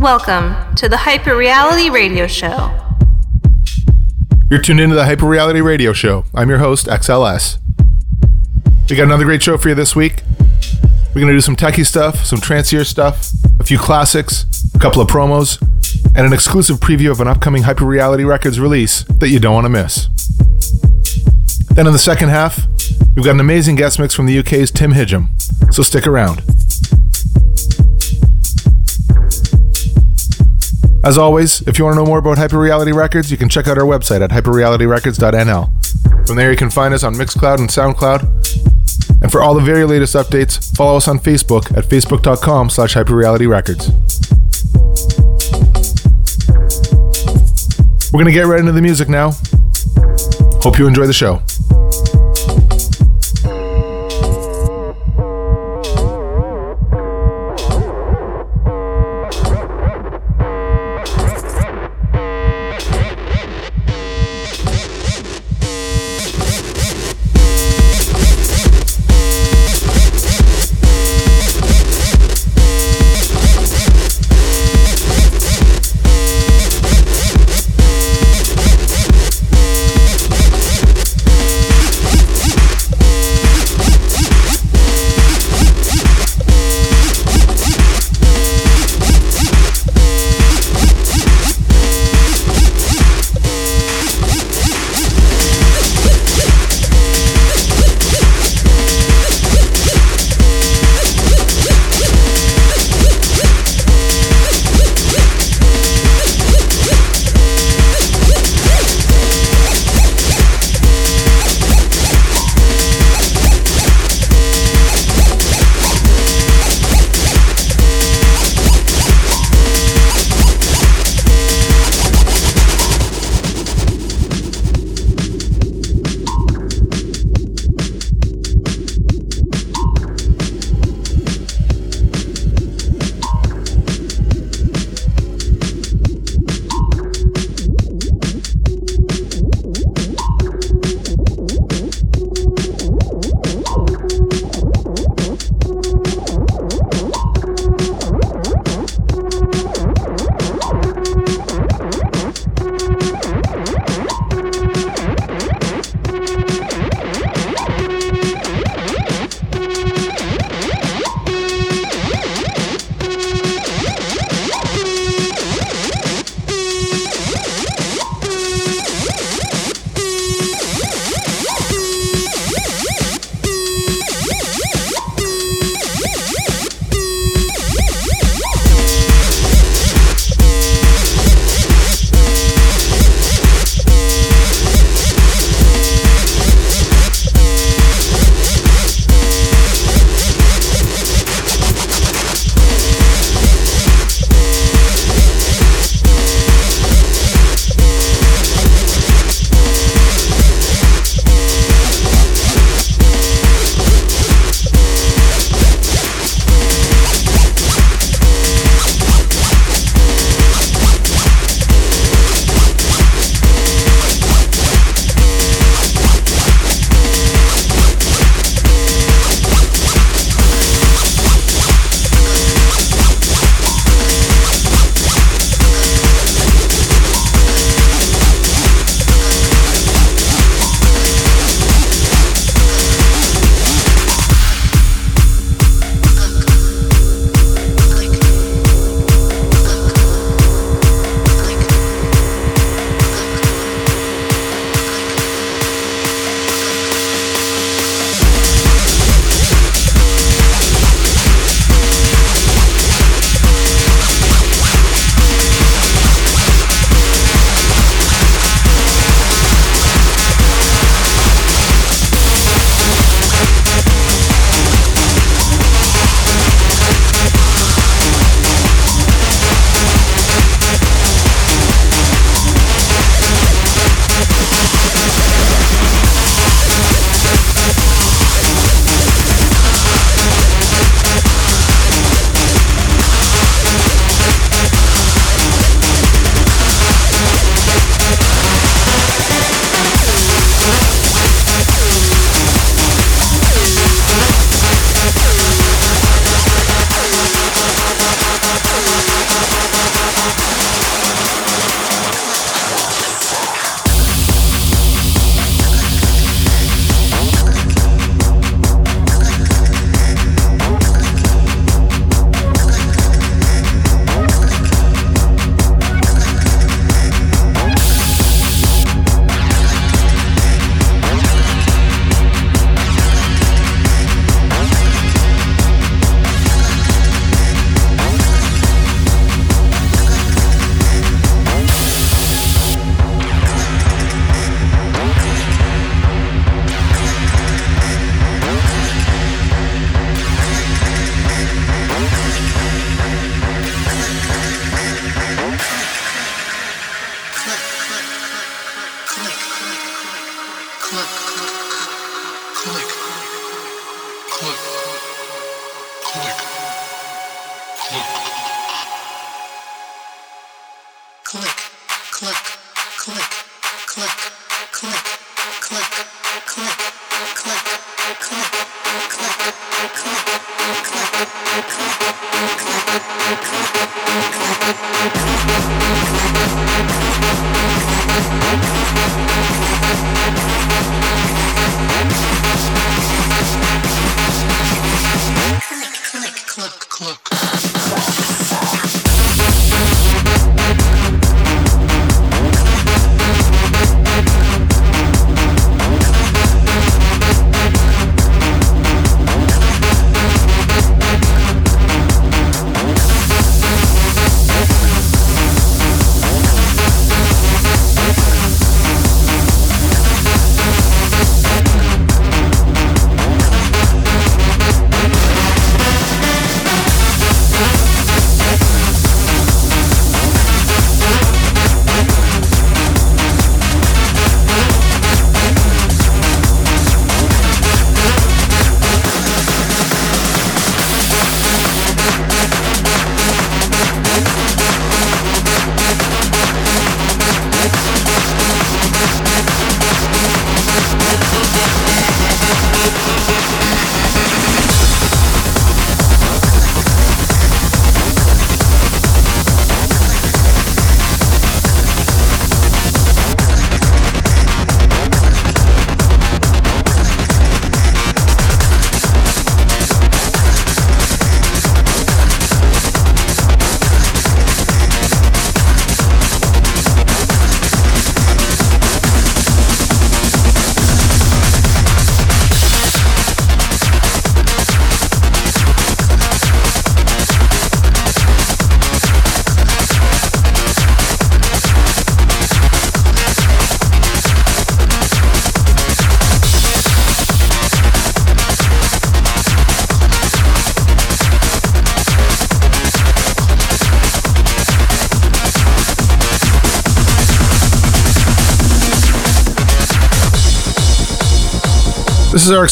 Welcome to the Hyper Reality Radio Show. You're tuned into the Hyper Reality Radio Show. I'm your host, XLS. We got another great show for you this week. We're going to do some techie stuff, some trancier stuff, a few classics, a couple of promos, and an exclusive preview of an upcoming Hyper Reality Records release that you don't want to miss. Then in the second half, we've got an amazing guest mix from the UK's Tim Hidgem, so stick around. As always, if you want to know more about Hyperreality Records, you can check out our website at hyperrealityrecords.nl. From there, you can find us on Mixcloud and SoundCloud. And for all the very latest updates, follow us on Facebook at facebook.com slash hyperrealityrecords. We're going to get right into the music now. Hope you enjoy the show.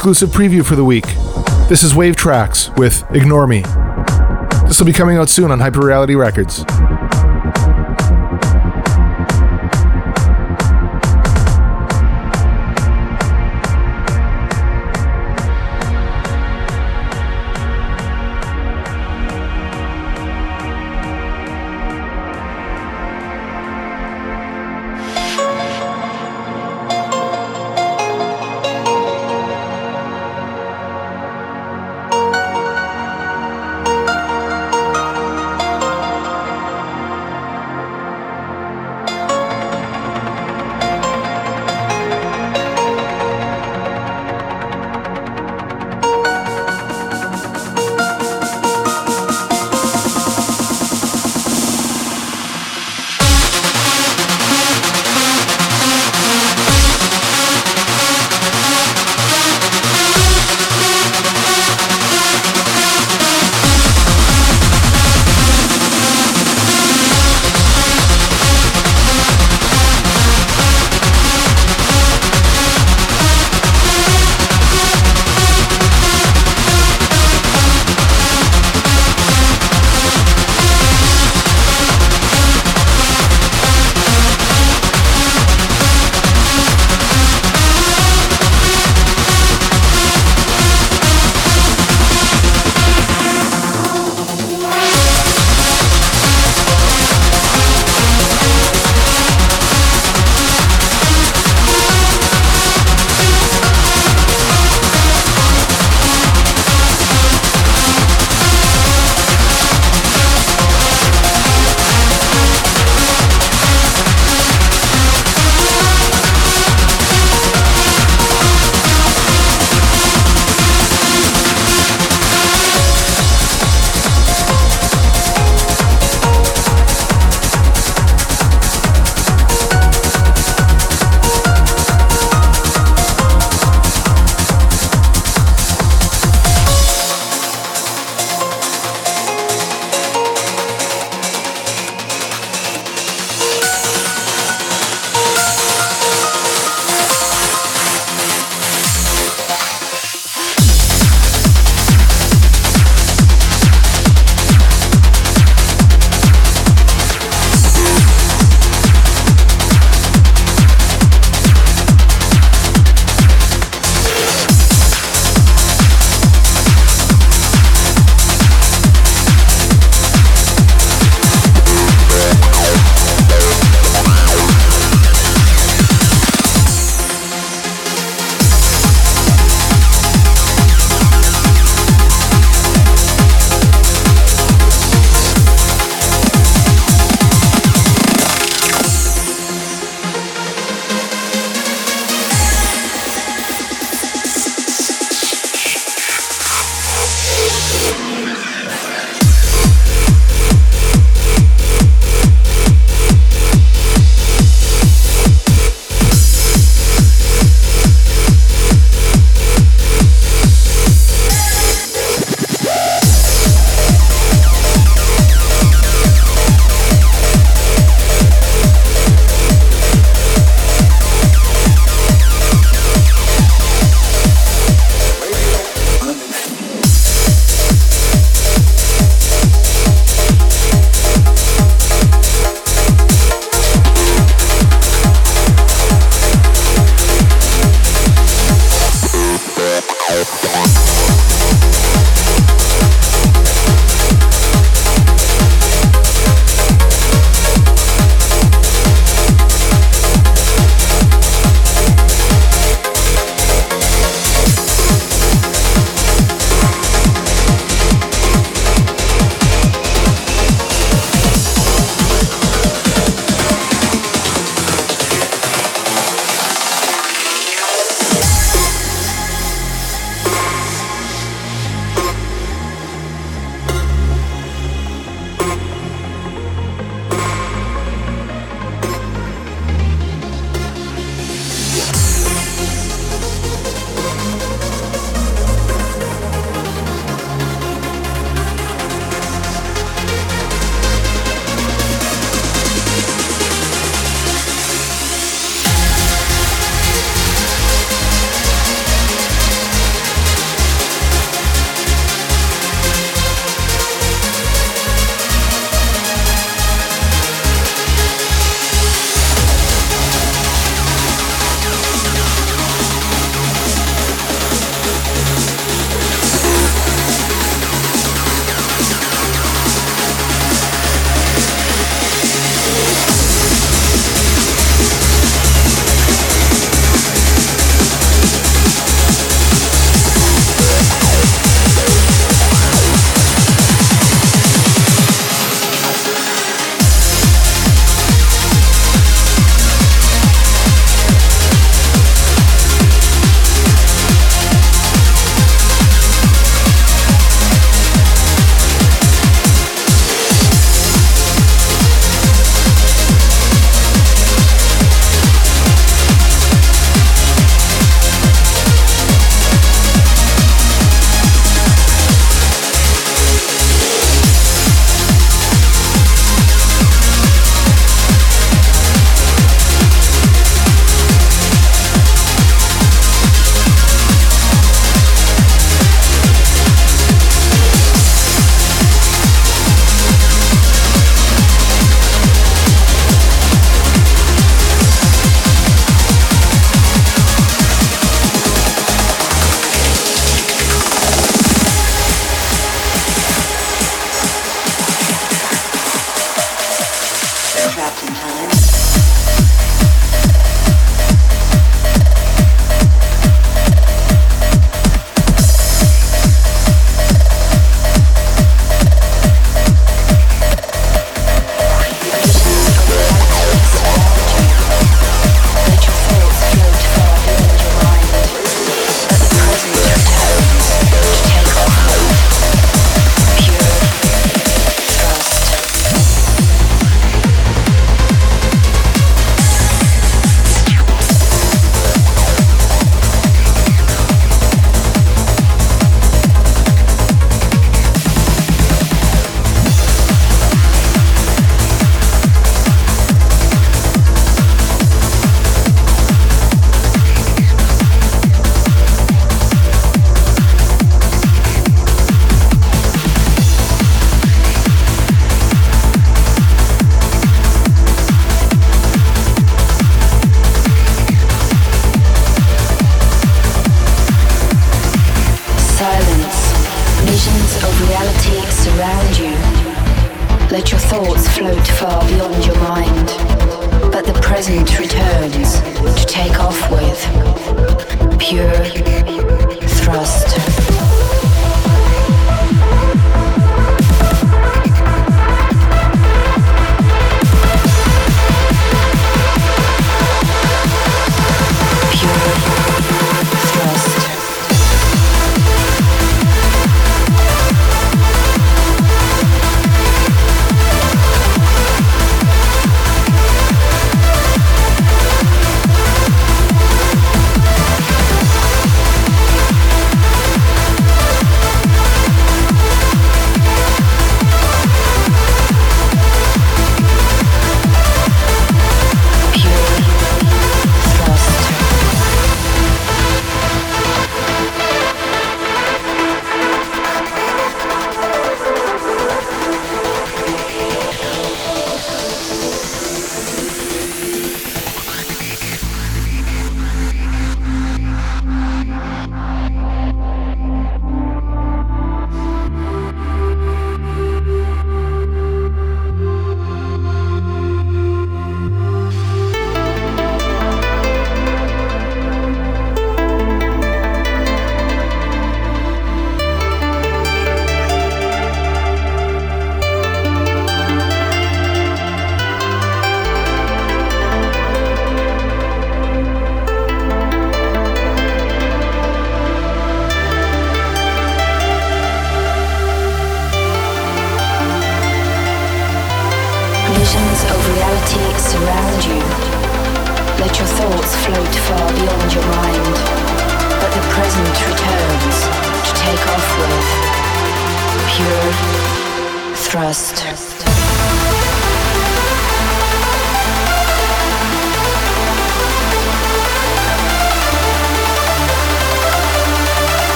Exclusive preview for the week. This is Wave Tracks with Ignore Me. This will be coming out soon on Hyper Reality Records.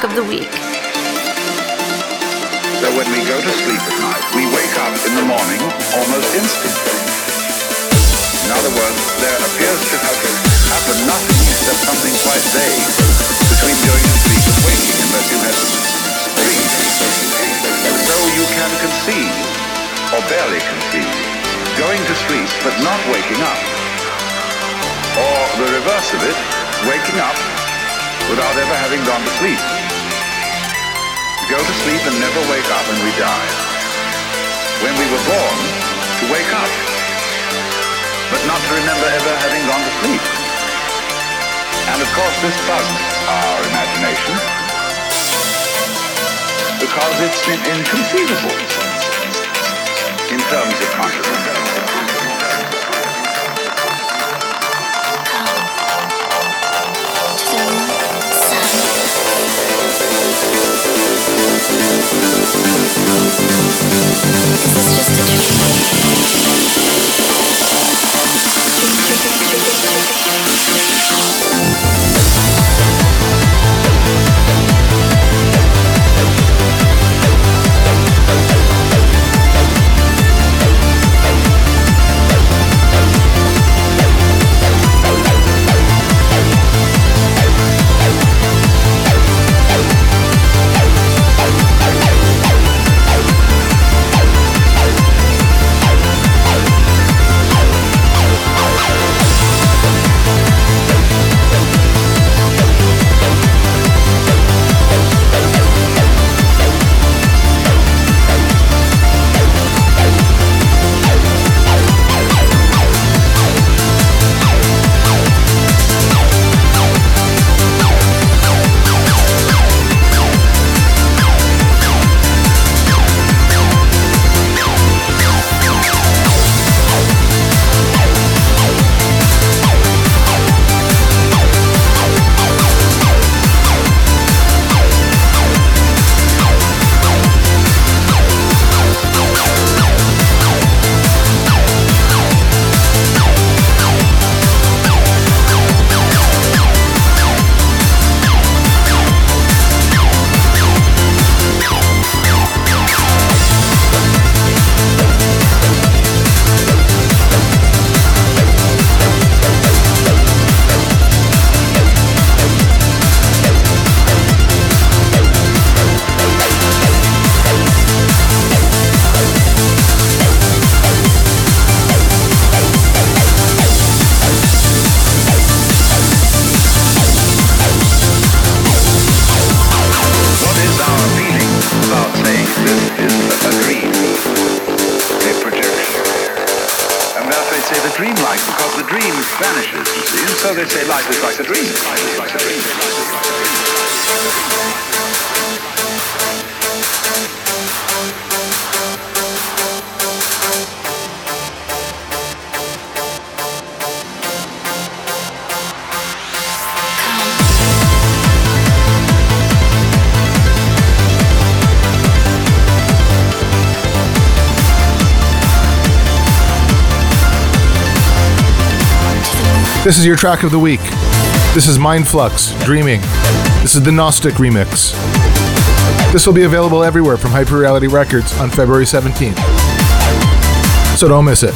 of the week. This is your track of the week. This is Mindflux, Dreaming. This is the Gnostic remix. This will be available everywhere from Hyperreality Records on February 17th. So don't miss it.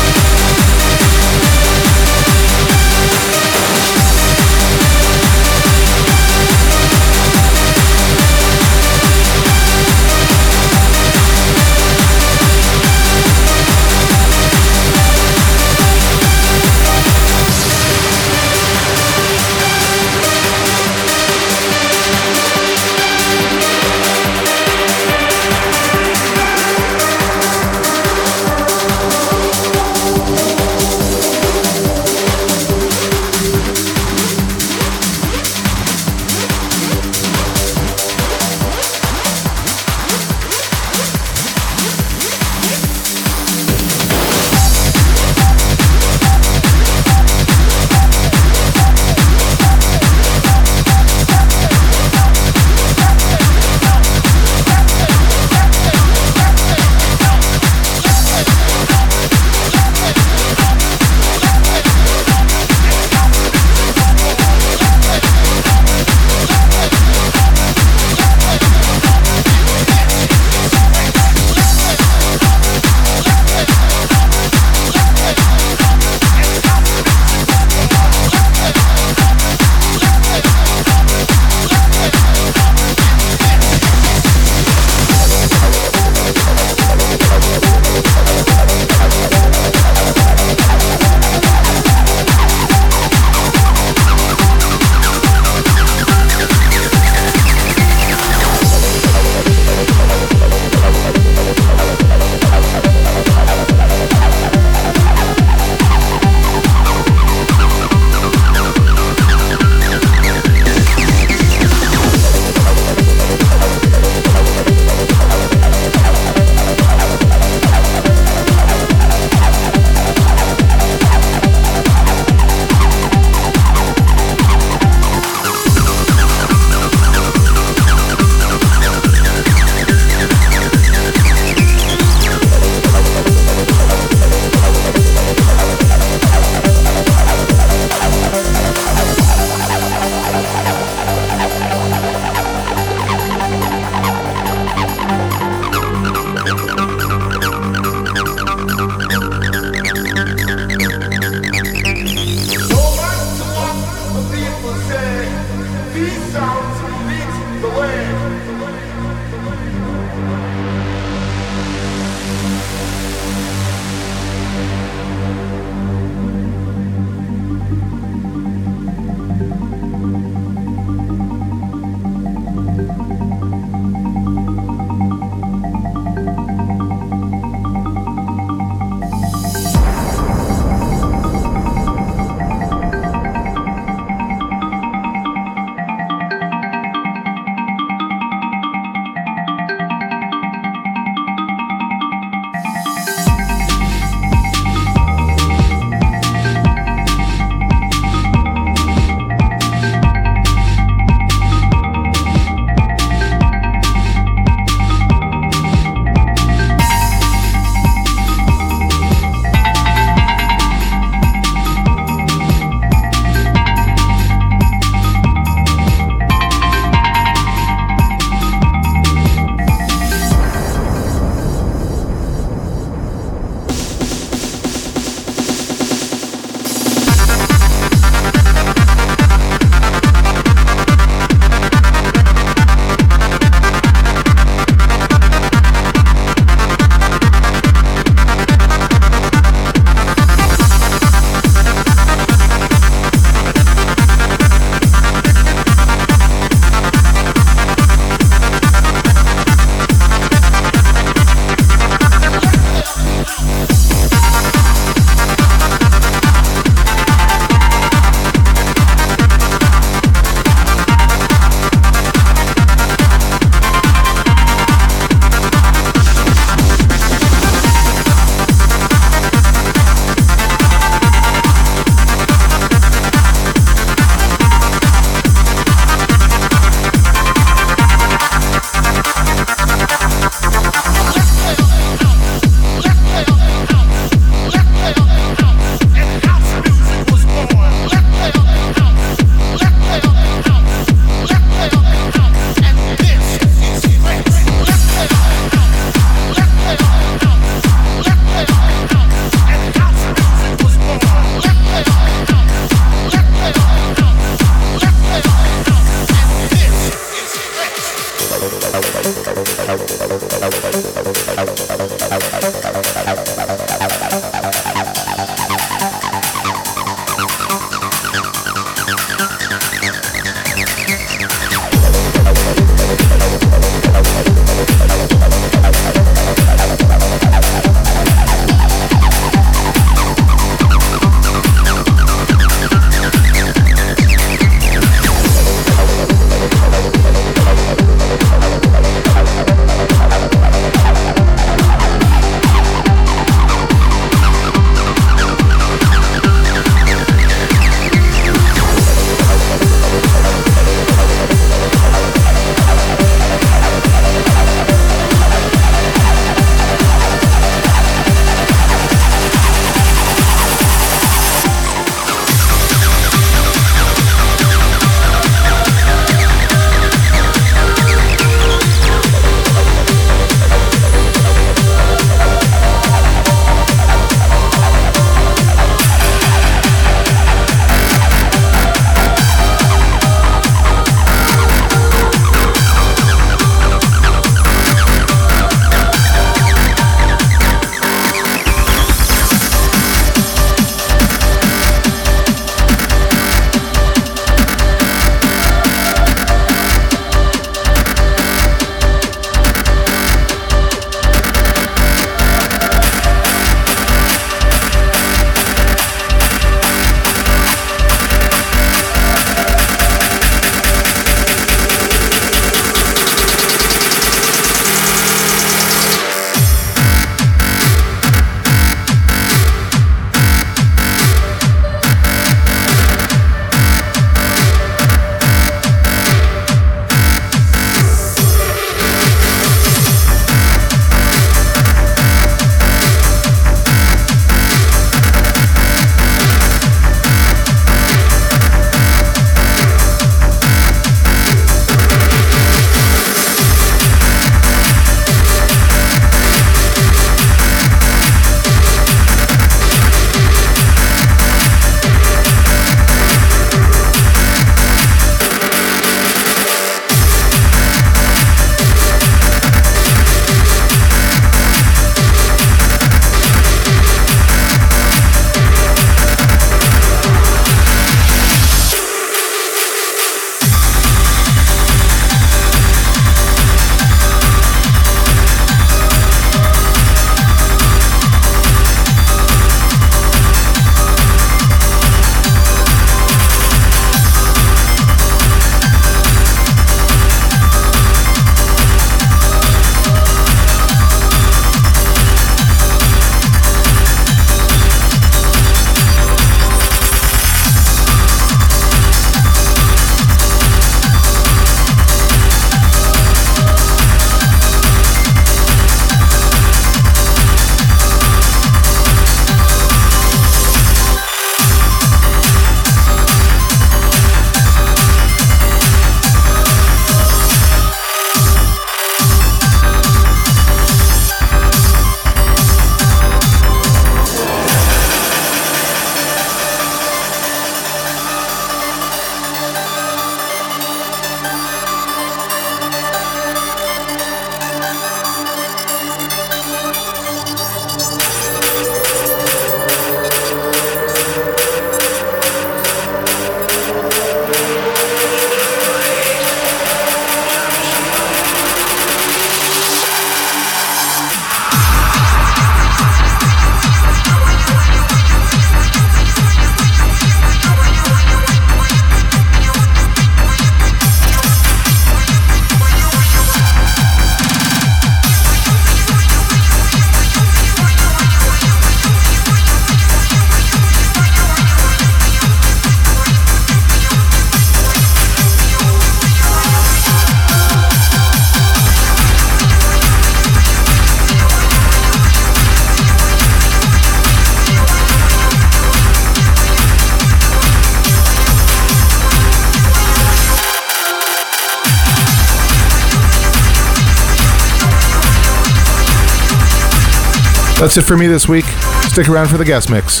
That's it for me this week. Stick around for the guest mix.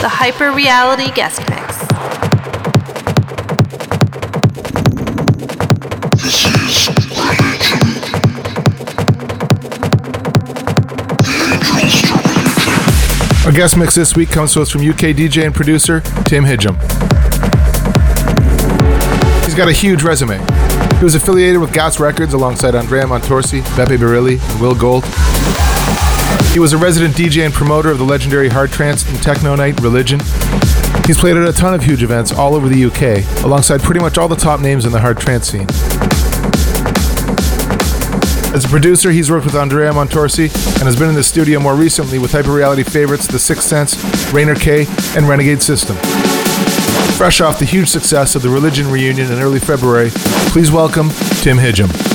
The Hyper Reality Guest Mix. This is Our guest mix this week comes to us from UK DJ and producer Tim Hidgem. He's got a huge resume he was affiliated with Gas Records alongside Andrea Montorsi, Beppe Barilli, and Will Gold. He was a resident DJ and promoter of the legendary hard trance and techno night Religion. He's played at a ton of huge events all over the UK, alongside pretty much all the top names in the hard trance scene. As a producer, he's worked with Andrea Montorsi and has been in the studio more recently with hyperreality favorites The Sixth Sense, Rainer K, and Renegade System. Fresh off the huge success of the Religion reunion in early February, please welcome Tim Hidjum.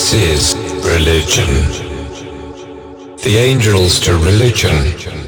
This is religion. The angels to religion.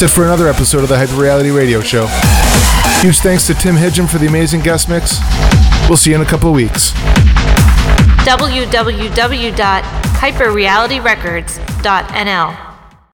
That's it for another episode of the Hyper Reality Radio Show. Huge thanks to Tim Hidjum for the amazing guest mix. We'll see you in a couple of weeks. www.hyperrealityrecords.nl